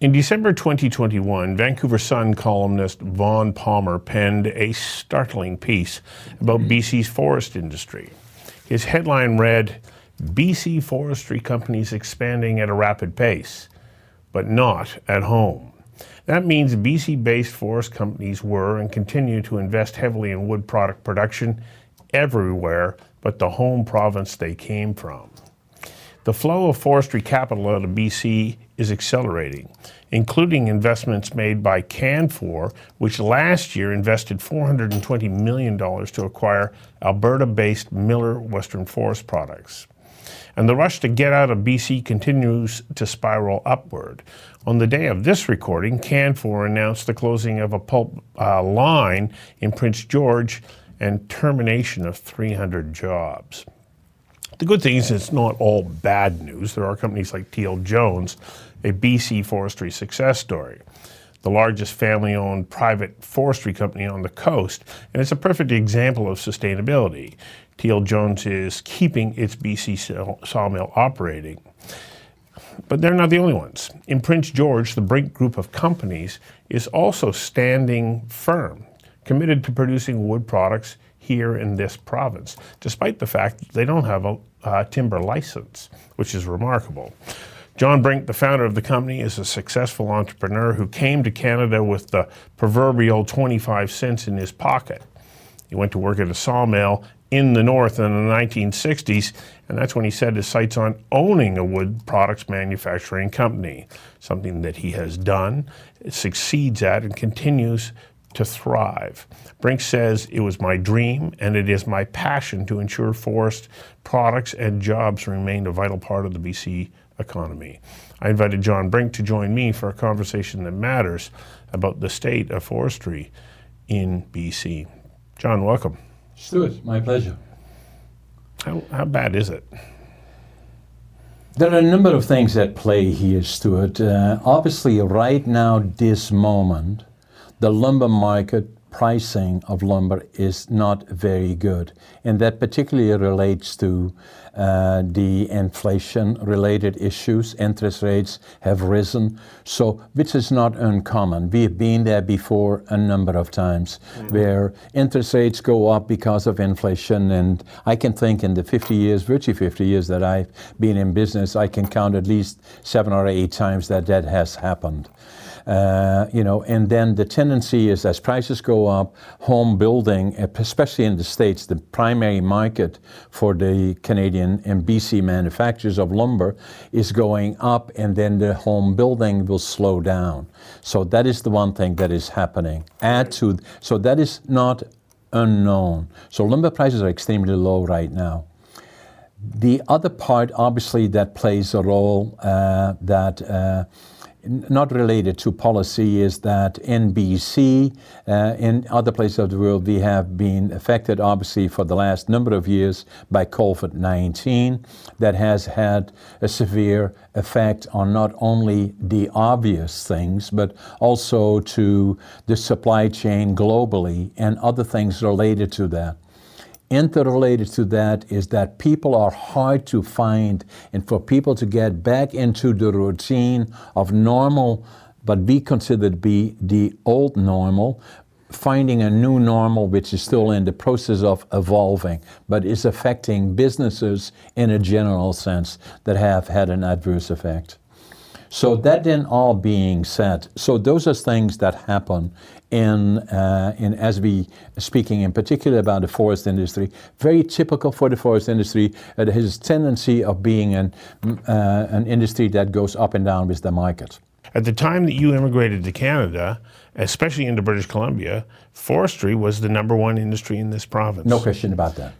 In December 2021, Vancouver Sun columnist Vaughn Palmer penned a startling piece about BC's forest industry. His headline read BC forestry companies expanding at a rapid pace, but not at home. That means BC based forest companies were and continue to invest heavily in wood product production everywhere but the home province they came from. The flow of forestry capital out of BC is accelerating, including investments made by Canfor, which last year invested $420 million to acquire Alberta based Millar Western Forest Products. And the rush to get out of BC continues to spiral upward. On the day of this recording, Canfor announced the closing of a pulp uh, line in Prince George and termination of 300 jobs. The good thing is it's not all bad news. There are companies like Teal Jones, a BC forestry success story, the largest family owned private forestry company on the coast, and it's a perfect example of sustainability. Teal Jones is keeping its BC sawmill operating. But they're not the only ones. In Prince George, the Brink Group of companies is also standing firm, committed to producing wood products here in this province, despite the fact that they don't have a uh, timber license, which is remarkable. John Brink, the founder of the company, is a successful entrepreneur who came to Canada with the proverbial 25 cents in his pocket. He went to work at a sawmill in the North in the 1960s, and that's when he set his sights on owning a wood products manufacturing company, something that he has done, succeeds at, and continues to thrive. Brink says, It was my dream and it is my passion to ensure forest products and jobs remain a vital part of the BC economy. I invited John Brink to join me for a conversation that matters about the state of forestry in BC. John, welcome. Stuart, my pleasure. How, how bad is it? There are a number of things at play here, Stuart. Uh, obviously, right now, this moment, the lumber market pricing of lumber is not very good. And that particularly relates to uh, the inflation related issues. Interest rates have risen, so which is not uncommon. We have been there before a number of times mm-hmm. where interest rates go up because of inflation. And I can think in the 50 years, virtually 50 years that I've been in business, I can count at least seven or eight times that that has happened. Uh, you know, and then the tendency is as prices go up, home building, especially in the States, the primary market for the Canadian and BC manufacturers of lumber is going up, and then the home building will slow down. So that is the one thing that is happening. Add to, so that is not unknown. So lumber prices are extremely low right now. The other part, obviously, that plays a role uh, that uh, not related to policy is that in BC, uh, in other places of the world, we have been affected, obviously, for the last number of years by COVID 19. That has had a severe effect on not only the obvious things, but also to the supply chain globally and other things related to that interrelated to that is that people are hard to find, and for people to get back into the routine of normal, but we consider to be the old normal, finding a new normal which is still in the process of evolving, but is affecting businesses in a general sense that have had an adverse effect. So that then all being said, so those are things that happen in, uh, in as we speaking in particular about the forest industry, very typical for the forest industry. It has a tendency of being an, uh, an industry that goes up and down with the market. At the time that you immigrated to Canada, especially into British Columbia, forestry was the number one industry in this province. No question about that.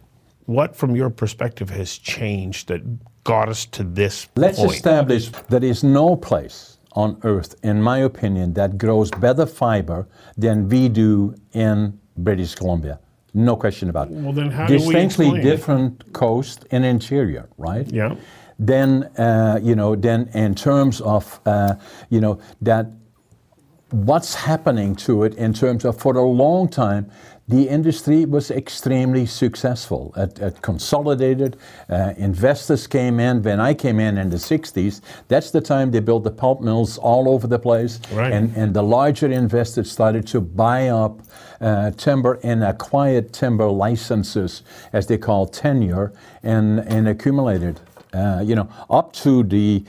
What, from your perspective, has changed that got us to this point? Let's point? establish there is no place on earth, in my opinion, that grows better fiber than we do in British Columbia. No question about it. Well, then how Distinctly do we different it? coast and interior, right? Yeah. Then, uh, you know, then in terms of, uh, you know, that what's happening to it in terms of for a long time, the industry was extremely successful. It, it consolidated. Uh, investors came in. When I came in in the 60s, that's the time they built the pulp mills all over the place. Right. And, and the larger investors started to buy up uh, timber and acquired timber licenses, as they call tenure, and, and accumulated. Uh, you know, up to the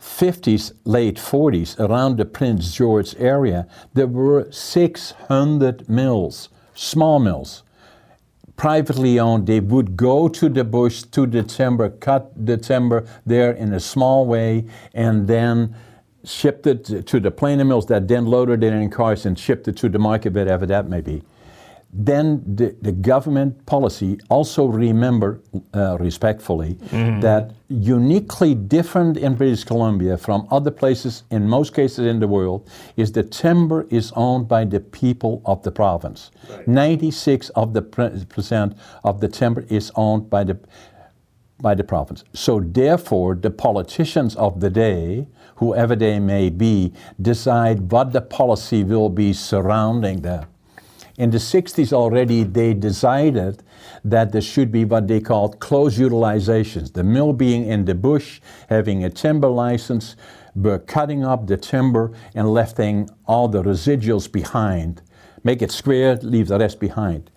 50s, late 40s, around the Prince George area, there were 600 mills small mills, privately owned. They would go to the bush, to the timber, cut the timber there in a small way, and then shipped it to the planer mills that then loaded it in cars and shipped it to the market, wherever that may be then the, the government policy also remember uh, respectfully mm-hmm. that uniquely different in British Columbia from other places in most cases in the world is the timber is owned by the people of the province. Right. 96 of the percent of the timber is owned by the by the province. So therefore the politicians of the day, whoever they may be, decide what the policy will be surrounding that. In the 60s already, they decided that there should be what they called closed utilizations. The mill being in the bush, having a timber license, but cutting up the timber and leaving all the residuals behind. Make it square, leave the rest behind.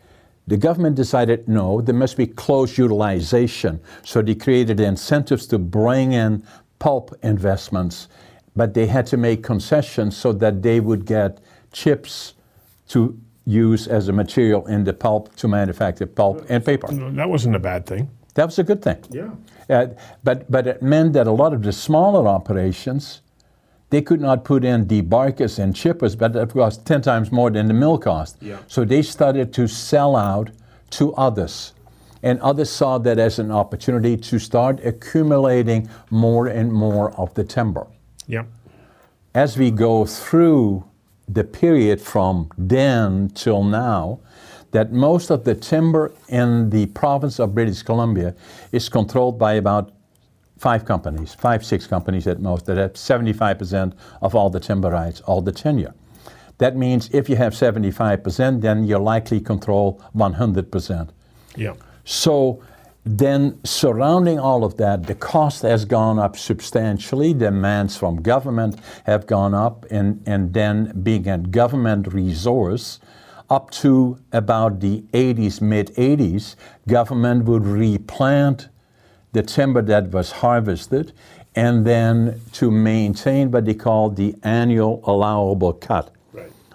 The government decided no, there must be closed utilization. So they created incentives to bring in pulp investments, but they had to make concessions so that they would get chips to use as a material in the pulp to manufacture pulp and paper. That wasn't a bad thing. That was a good thing. Yeah. Uh, but, but it meant that a lot of the smaller operations, they could not put in debarkers and chippers, but that cost 10 times more than the mill cost. Yeah. So they started to sell out to others. And others saw that as an opportunity to start accumulating more and more of the timber. Yeah. As we go through the period from then till now that most of the timber in the province of British Columbia is controlled by about five companies, five, six companies at most, that have 75% of all the timber rights, all the tenure. That means if you have 75%, then you're likely control 100%. Yeah. So then surrounding all of that, the cost has gone up substantially. Demands from government have gone up, and, and then being a government resource, up to about the 80s, mid 80s, government would replant the timber that was harvested, and then to maintain what they call the annual allowable cut.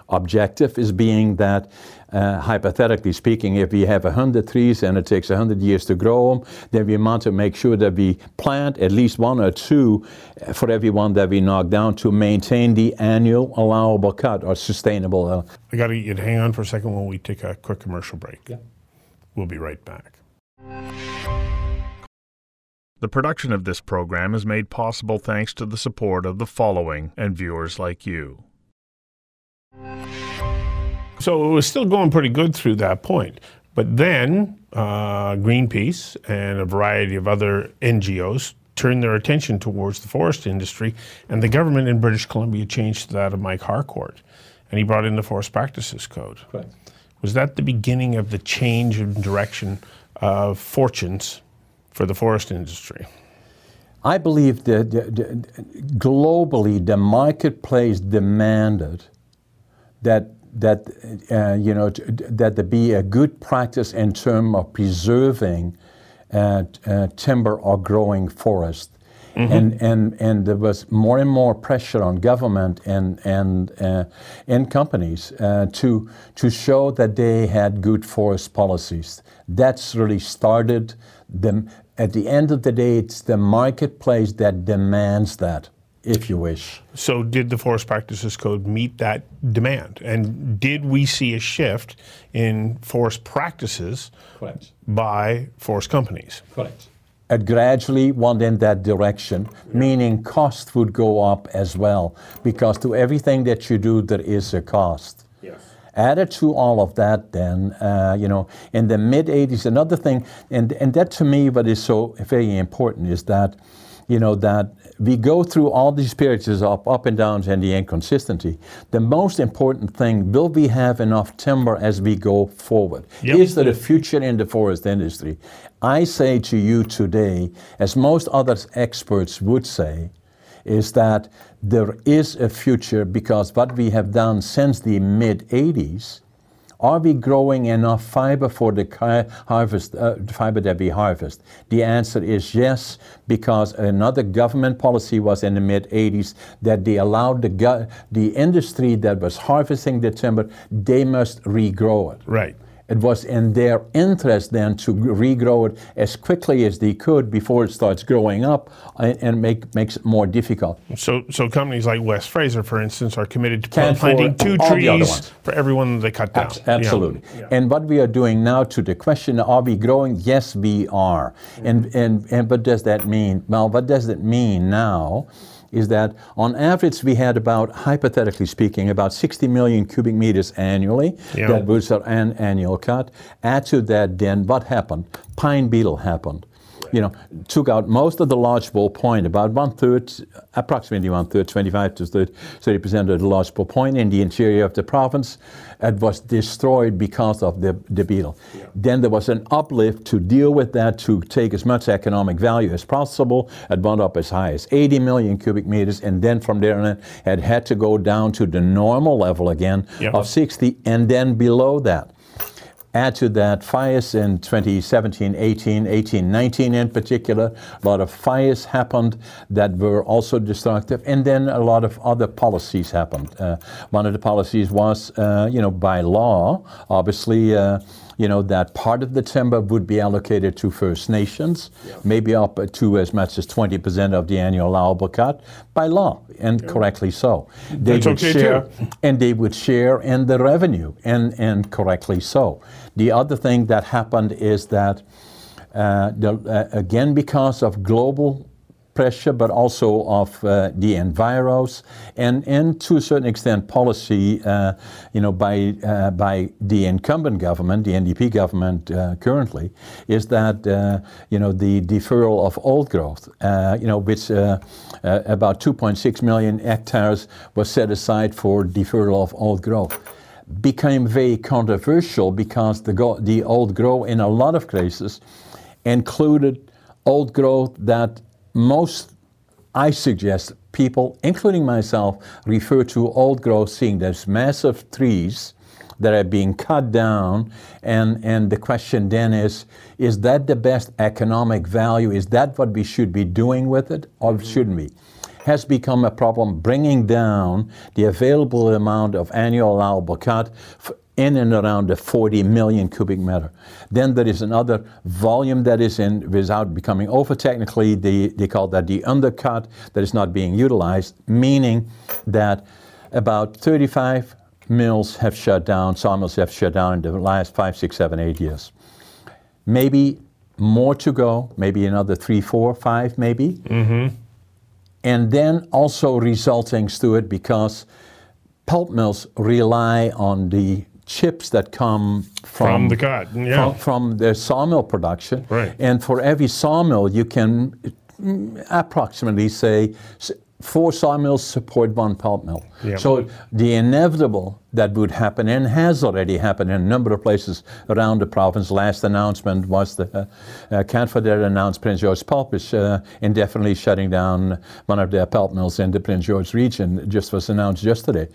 Right. Objective is being that uh, hypothetically speaking, if we have 100 trees and it takes 100 years to grow them, then we want to make sure that we plant at least one or two for every one that we knock down to maintain the annual allowable cut or sustainable. Uh, I got to get you to hang on for a second while we take a quick commercial break. Yeah. We'll be right back. The production of this program is made possible thanks to the support of the following and viewers like you. So it was still going pretty good through that point. But then uh, Greenpeace and a variety of other NGOs turned their attention towards the forest industry, and the government in British Columbia changed that of Mike Harcourt, and he brought in the Forest Practices Code. Right. Was that the beginning of the change in direction of fortunes for the forest industry? I believe that globally the marketplace demanded that that uh, you know that there be a good practice in terms of preserving uh, uh, timber or growing forest. Mm-hmm. And, and, and there was more and more pressure on government and, and, uh, and companies uh, to, to show that they had good forest policies. That's really started. The, at the end of the day, it's the marketplace that demands that if you wish. So, did the Forest Practices Code meet that demand? And did we see a shift in forest practices Correct. by forest companies? Correct. It gradually went in that direction, meaning cost would go up as well, because to everything that you do, there is a cost. Yes. Added to all of that, then, uh, you know, in the mid 80s, another thing, and, and that to me, what is so very important is that you know, that we go through all these periods of up and downs and the inconsistency. The most important thing, will we have enough timber as we go forward? Yep. Is there a future in the forest industry? I say to you today, as most other experts would say, is that there is a future because what we have done since the mid 80s are we growing enough fiber for the harvest, uh, fiber that we harvest? The answer is yes, because another government policy was in the mid 80s that they allowed the, the industry that was harvesting the timber, they must regrow it. Right. It was in their interest then to regrow it as quickly as they could before it starts growing up and, and make, makes it more difficult. So, so companies like West Fraser, for instance, are committed to Can planting two all the other trees for everyone they cut down. Abs- Absolutely. Yeah. And what we are doing now to the question, are we growing? Yes, we are. And, and, and what does that mean? Well, what does it mean now? Is that on average we had about, hypothetically speaking, about 60 million cubic meters annually. Yeah. That was our an annual cut. Add to that, then what happened? Pine beetle happened. You know, took out most of the lodgepole pine, about one third, approximately one third, 25 to 30 percent of the lodgepole pine in the interior of the province. It was destroyed because of the, the beetle. Then there was an uplift to deal with that, to take as much economic value as possible. It went up as high as 80 million cubic meters, and then from there on, it had to go down to the normal level again Yeah. of 60, and then below that. Add to that fires in 2017, 18, 18, 19 in particular. A lot of fires happened that were also destructive, and then a lot of other policies happened. Uh, one of the policies was, uh, you know, by law, obviously. Uh, you know that part of the timber would be allocated to First Nations, maybe up to as much as 20% of the annual allowable cut by law, and correctly so. They That's would okay, share, too. and they would share in the revenue, and, and correctly so. The other thing that happened is that, uh, the, uh, again, because of global pressure, but also of uh, the enviros, and, and to a certain extent policy, uh, you know, by, uh, by the incumbent government, the NDP government uh, currently, is that, uh, you know, the deferral of old growth, uh, you know, which about 2.6 million hectares was set aside for deferral of old growth became very controversial because the, the old growth in a lot of cases included old growth that most, I suggest, people, including myself, refer to old growth seeing those massive trees that are being cut down. And, and the question then is is that the best economic value? Is that what we should be doing with it, or mm-hmm. shouldn't we? Has become a problem bringing down the available amount of annual allowable cut in and around the 40 million cubic meter. Then there is another volume that is in, without becoming over technically, they, they call that the undercut that is not being utilized, meaning that about 35 mills have shut down, sawmills have shut down in the last five, six, seven, eight years. Maybe more to go, maybe another three, four, five, maybe mm-hmm. And then also resulting to it because pulp mills rely on the chips that come from, From the cut, yeah. from, from the sawmill production. Right. And for every sawmill, you can mm, approximately say four sawmills support one pulp mill. So the inevitable that would happen and has already happened in a number of places around the province. Last announcement was the uh, uh, announced Prince George Pulp is uh, indefinitely shutting down one of their pulp mills in the Prince George region. It just was announced yesterday.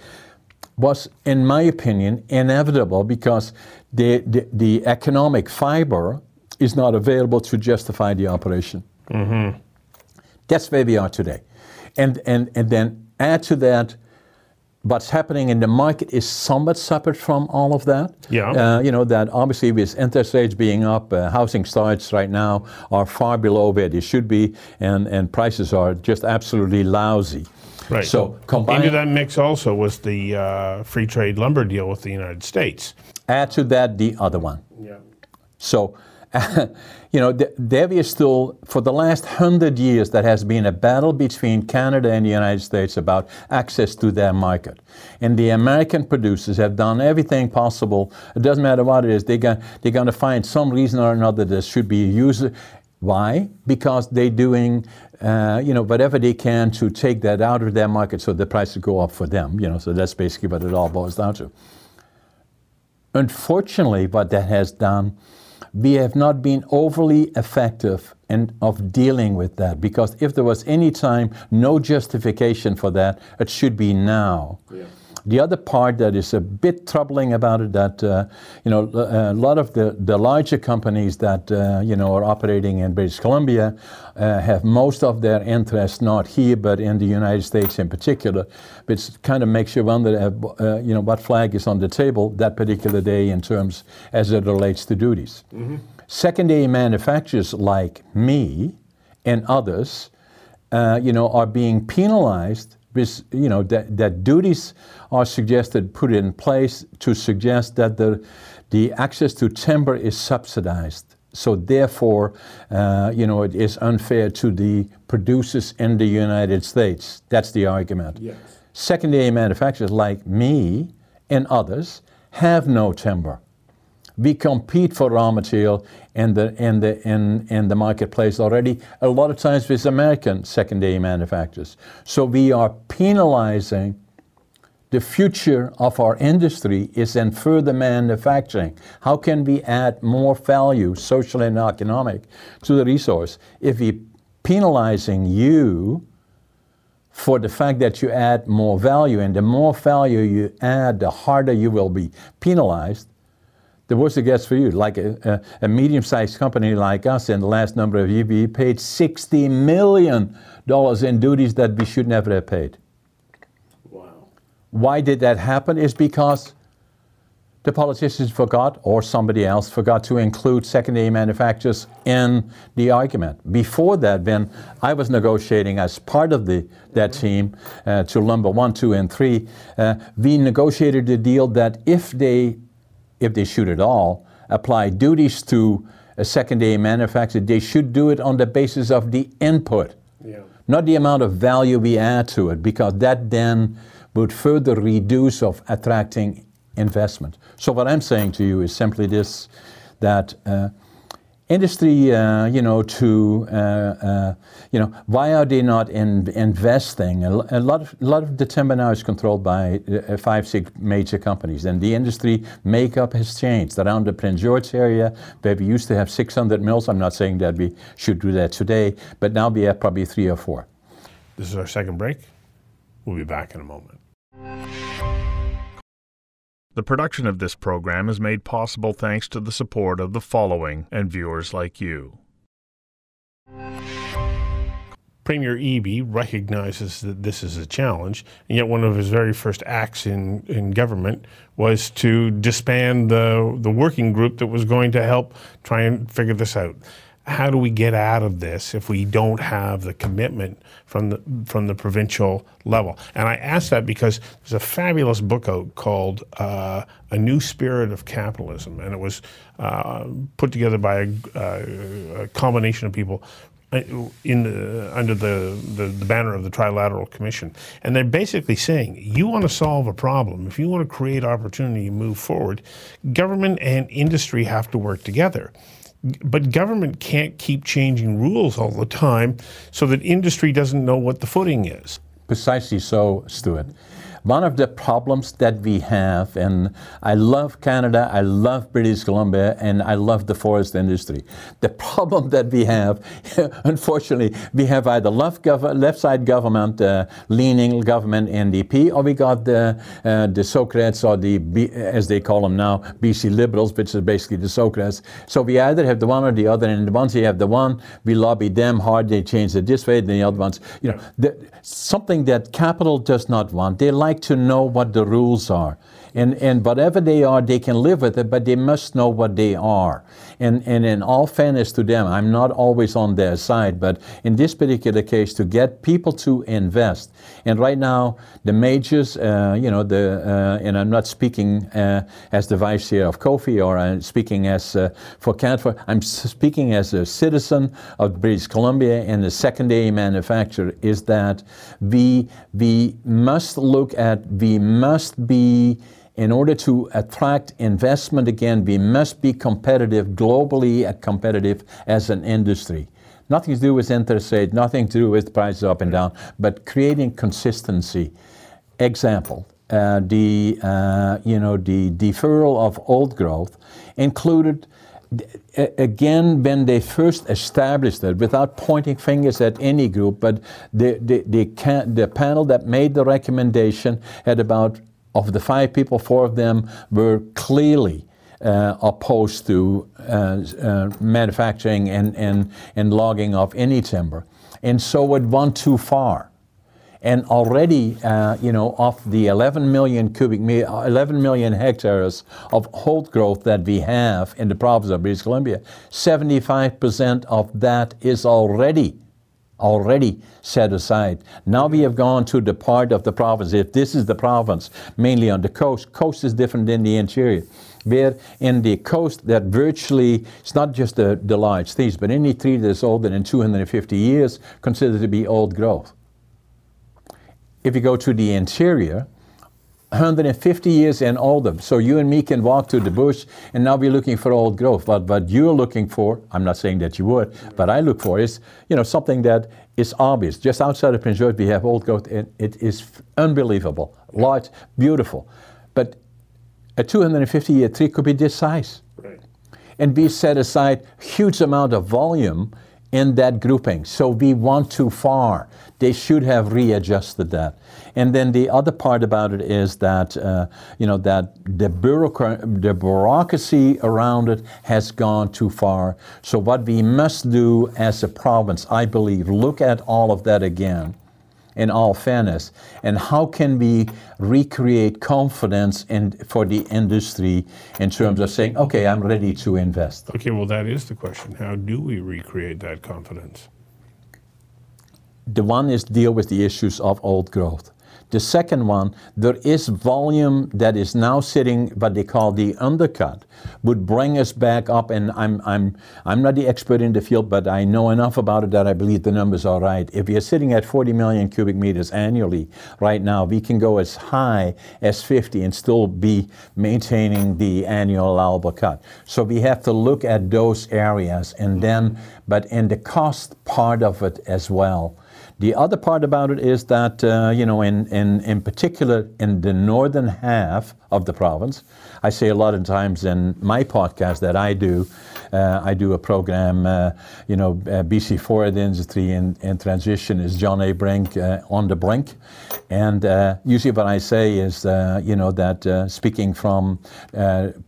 Was, in my opinion, inevitable because the, the, the economic fiber is not available to justify the operation. That's where we are today. And, and, and then add to that, what's happening in the market is somewhat separate from all of that. Yeah. Uh, you know, that obviously with interest rates being up, uh, housing starts right now are far below where they should be, and, and prices are just absolutely lousy. Right. So combine, Into that mix also was the uh, free trade lumber deal with the United States. add to that the other one. Yeah. So, you know, there is still, for the last hundred years, there has been a battle between Canada and the United States about access to their market. And the American producers have done everything possible. It doesn't matter what it is, they got, they're going to find some reason or another that should be used. Why? Because they're doing, uh, you know, whatever they can to take that out of their market so the prices go up for them. You know, so that's basically what it all boils down to. Unfortunately, what that has done, we have not been overly effective in, of dealing with that because if there was any time no justification for that, it should be now. Yeah. The other part that is a bit troubling about it that uh, you know a lot of the, the larger companies that uh, you know are operating in British Columbia uh, have most of their interest not here but in the United States in particular, which kind of makes you wonder uh, uh, you know what flag is on the table that particular day in terms as it relates to duties. Mm-hmm. Secondary manufacturers like me and others, uh, you know, are being penalized you know, that, that duties are suggested, put in place to suggest that the, the access to timber is subsidized. So therefore, uh, you know, it is unfair to the producers in the United States. That's the argument. Yes. Secondary manufacturers like me and others have no timber. We compete for raw material in the, in, the, in, in the marketplace already, a lot of times with American secondary manufacturers. So we are penalizing the future of our industry is in further manufacturing. How can we add more value, social and economic, to the resource? If we penalizing you for the fact that you add more value, and the more value you add, the harder you will be penalized, the worse it gets for you. Like a, a, a medium-sized company like us in the last number of years, we paid $60 million in duties that we should never have paid. Wow. Why did that happen? Is because the politicians forgot, or somebody else forgot to include secondary manufacturers in the argument. Before that, when I was negotiating as part of the, that team uh, to Lumber 1, 2, and 3, uh, we negotiated a deal that if they if they should at all, apply duties to a secondary manufacturer, they should do it on the basis of the input, yeah. not the amount of value we add to it, because that then would further reduce of attracting investment. So what I'm saying to you is simply this, that uh, industry, uh, you know, to, uh, uh, you know, why are they not in, investing? A, a, lot of, a lot of the timber now is controlled by uh, five, six major companies, and the industry makeup has changed. Around the Prince George area, where we used to have 600 mills, I'm not saying that we should do that today, but now we have probably three or four. This is our second break. We'll be back in a moment. The production of this program is made possible thanks to the support of the following and viewers like you. Premier Eby recognizes that this is a challenge, and yet one of his very first acts in, in government was to disband the, the working group that was going to help try and figure this out how do we get out of this if we don't have the commitment from the from the provincial level? And I ask that because there's a fabulous book out called uh, "A New Spirit of Capitalism," and it was uh, put together by a, uh, a, combination of people. Uh, in the, under the, the, the banner of the Trilateral Commission. And they're basically saying you want to solve a problem, if you want to create opportunity and move forward, government and industry have to work together but government can't keep changing rules all the time so that industry doesn't know what the footing is. Precisely so, Stuart one of the problems that we have, and I love Canada, I love British Columbia, and I love the forest industry. The problem that we have, unfortunately, we have either left, gov- left side government uh, leaning government NDP, or we got the, uh, the Socreds, or the, as they call them now, BC Liberals, which is basically the Socreds. So we either have the one or the other, and ones you have the one, we lobby them hard, they change it this way, and the other ones, you know, the, something that capital does not want. They like like to know what the rules are. And, and whatever they are, they can live with it, but they must know what they are. And, and in all fairness to them, I'm not always on their side, but in this particular case, to get people to invest. And right now, the majors, uh, you know, the, uh, and I'm not speaking uh, as the vice chair of COFI or I'm speaking as uh, for Canfor, I'm speaking as a citizen of British Columbia and the secondary manufacturer, is that we, we must look at, we must be in order to attract investment again, we must be competitive, globally competitive as an industry. Nothing to do with interest rate, nothing to do with prices up and down, but creating consistency. Example, uh, the, uh, you know, the deferral of old growth included again, when they first established it, without pointing fingers at any group, but the, the, the, the, panel that made the recommendation had about, of the five people, four of them were clearly uh, opposed to uh, uh, manufacturing and, and, and logging of any timber. And so it went too far. And already, uh, you know, of the 11 million cubic meter, 11 million hectares of old growth that we have in the province of British Columbia, 75% of that is already already set aside. Now we have gone to the part of the province. If this is the province, mainly on the coast, coast is different than the interior. Where in the coast, that virtually, it's not just the, the large trees, but any tree that's older than 250 years considered to be old growth if you go to the interior, 150 years and older. So you and me can walk to the bush, and now we're looking for old growth. But what you're looking for, I'm not saying that you would, but I look for is, you know, something that is obvious. Just outside of Prince George, we have old growth, and it is unbelievable, large, beautiful. But a 250 year tree could be this size. Right. And we set aside huge amount of volume in that grouping. So we want too far. They should have readjusted that. And then the other part about it is that uh, you know that the, bureaucra- the bureaucracy around it has gone too far. So what we must do as a province, I believe, look at all of that again in all fairness, and how can we recreate confidence in, for the industry in terms of saying, okay, I'm ready to invest? Okay, well, that is the question. How do we recreate that confidence? The one is deal with the issues of old growth. The second one, there is volume that is now sitting, what they call the undercut, would bring us back up. And I'm, I'm, I'm not the expert in the field, but I know enough about it that I believe the numbers are right. If you're sitting at 40 million cubic meters annually right now, we can go as high as 50 and still be maintaining the annual allowable cut. So we have to look at those areas and then, but in the cost part of it as well the other part about it is that, uh, you know, in, in, in particular in the northern half of the province, I say a lot of times in my podcast that I do, I do a program, uh, you know, uh, BC Forest Industry in, in Transition is John A. Brink uh, on the brink. And uh, usually what I say is, you know, that speaking from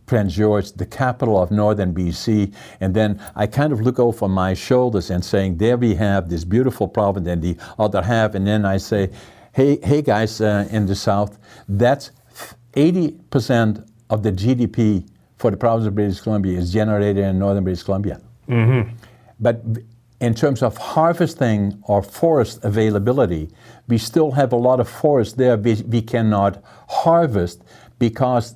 Prince George, the capital of northern BC, and then I kind of look over my shoulders and saying, there we have this beautiful province and the other half, and then I say, hey, hey guys in the south, that's 80% of the GDP for the province of British Columbia is generated in northern British Columbia. Mm-hmm. But in terms of harvesting or forest availability, we still have a lot of forest there we, we cannot harvest because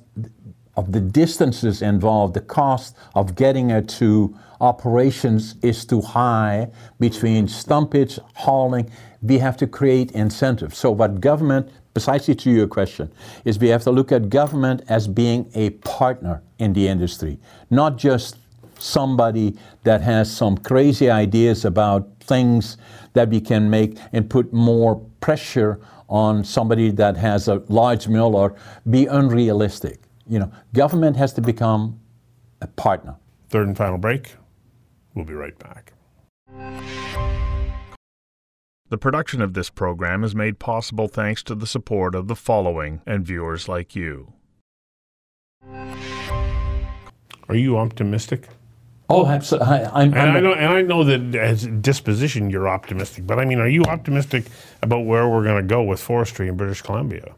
of the distances involved, the cost of getting it to operations is too high between stumpage, hauling. We have to create incentives. So, what government precisely to your question, is we have to look at government as being a partner in the industry, not just somebody that has some crazy ideas about things that we can make and put more pressure on somebody that has a large mill or be unrealistic. You know, government has to become a partner. Third and final break. We'll be right back. The production of this program is made possible thanks to the support of the following and viewers like you. Are you optimistic? Oh, absolutely. I, am and, I know, and I know that as disposition you're optimistic, but I mean, are you optimistic about where we're going to go with forestry in British Columbia?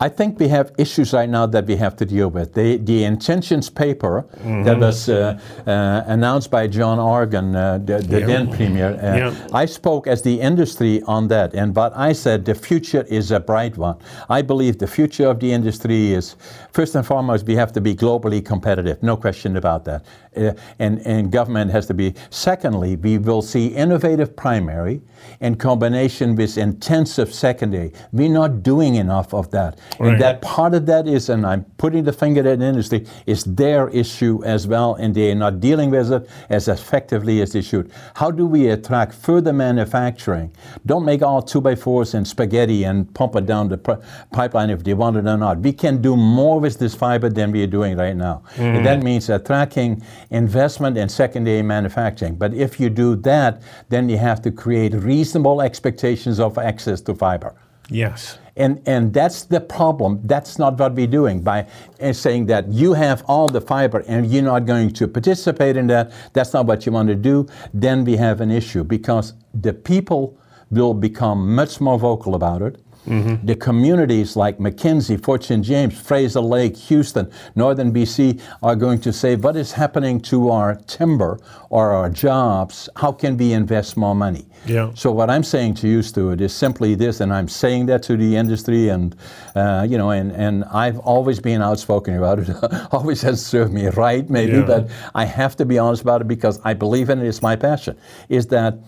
I think we have issues right now that we have to deal with. The, the intentions paper mm-hmm. that was uh, uh, announced by John Horgan, uh, the, the yeah. then premier, uh, yeah. I spoke as the industry on that. And but I said the future is a bright one. I believe the future of the industry is, first and foremost, we have to be globally competitive. No question about that. Uh, and, and government has to be. Secondly, we will see innovative primary in combination with intensive secondary. We're not doing enough of that. Right. And that part of that is, and I'm putting the finger at the industry, is their issue as well, and they are not dealing with it as effectively as they should. How do we attract further manufacturing? Don't make all two by fours and spaghetti and pump it down the pr- pipeline if they want it or not. We can do more with this fiber than we are doing right now. And that mm. means attracting investment in secondary manufacturing. But if you do that, then you have to create reasonable expectations of access to fiber. Yes. And, and that's the problem. That's not what we're doing by uh, saying that you have all the fiber and you're not going to participate in that. That's not what you want to do. Then we have an issue because the people will become much more vocal about it. The communities like Mackenzie, Fortune James, Fraser Lake, Houston, Northern BC are going to say, What is happening to our timber or our jobs? How can we invest more money? Yeah. So what I'm saying to you, Stuart, is simply this, and I'm saying that to the industry, and uh, you know, and, and I've always been outspoken about it. always has served me right, maybe, Yeah. but I have to be honest about it because I believe in it. It's my passion. Is that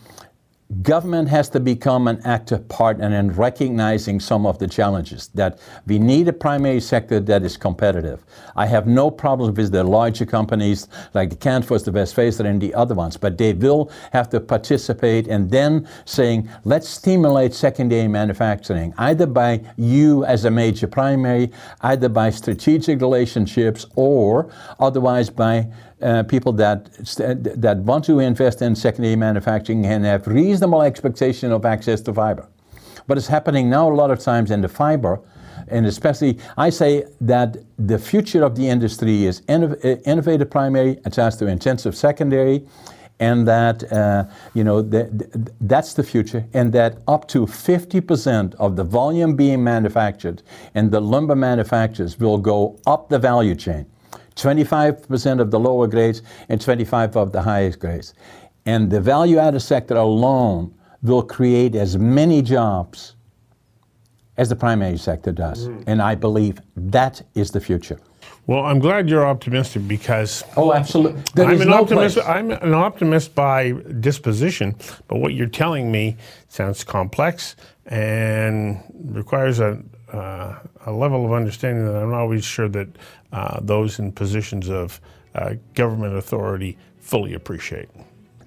government has to become an active partner in recognizing some of the challenges that we need a primary sector that is competitive. I have no problem with the larger companies like the Canfor's, the West Fraser, and the other ones, but they will have to participate and then saying, let's stimulate secondary manufacturing, either by you as a major primary, either by strategic relationships, or otherwise by uh, people that that want to invest in secondary manufacturing and have reasonable expectation of access to fiber. But it's happening now a lot of times in the fiber, and especially I say that the future of the industry is uh, innovative primary attached to intensive secondary. And that uh, you know th- th- that's the future, and that up to 50% of the volume being manufactured in the lumber manufacturers will go up the value chain. 25% of the lower grades and 25 of the highest grades. And the value added sector alone will create as many jobs as the primary sector does. Hmm. And I believe that is the future. Well, I'm glad you're optimistic because Oh, absolutely. There I'm is an no optimist. place. I'm an optimist by disposition, but what you're telling me sounds complex and requires a uh, a level of understanding that I'm not always sure that uh, those in positions of uh, government authority fully appreciate.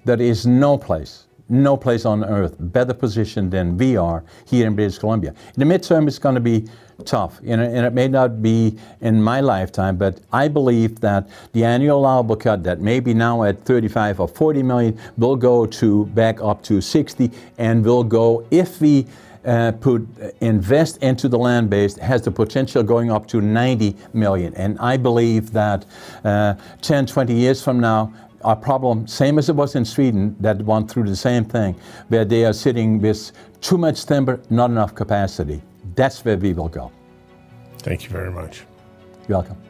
There is no place, no place on earth better positioned than we are here in British Columbia. In the midterm, it's going to be tough, you and it may not be in my lifetime, but I believe that the annual allowable cut that may be now at 35 or 40 million will go to back up to 60 and will go if we uh, put invest into the land base has the potential going up to 90 million. And i believe that uh, 10 20 years from now our problem same as it was in sweden that went through the same thing where they are sitting with too much timber not enough capacity. That's where we will go. Thank you very much. you're welcome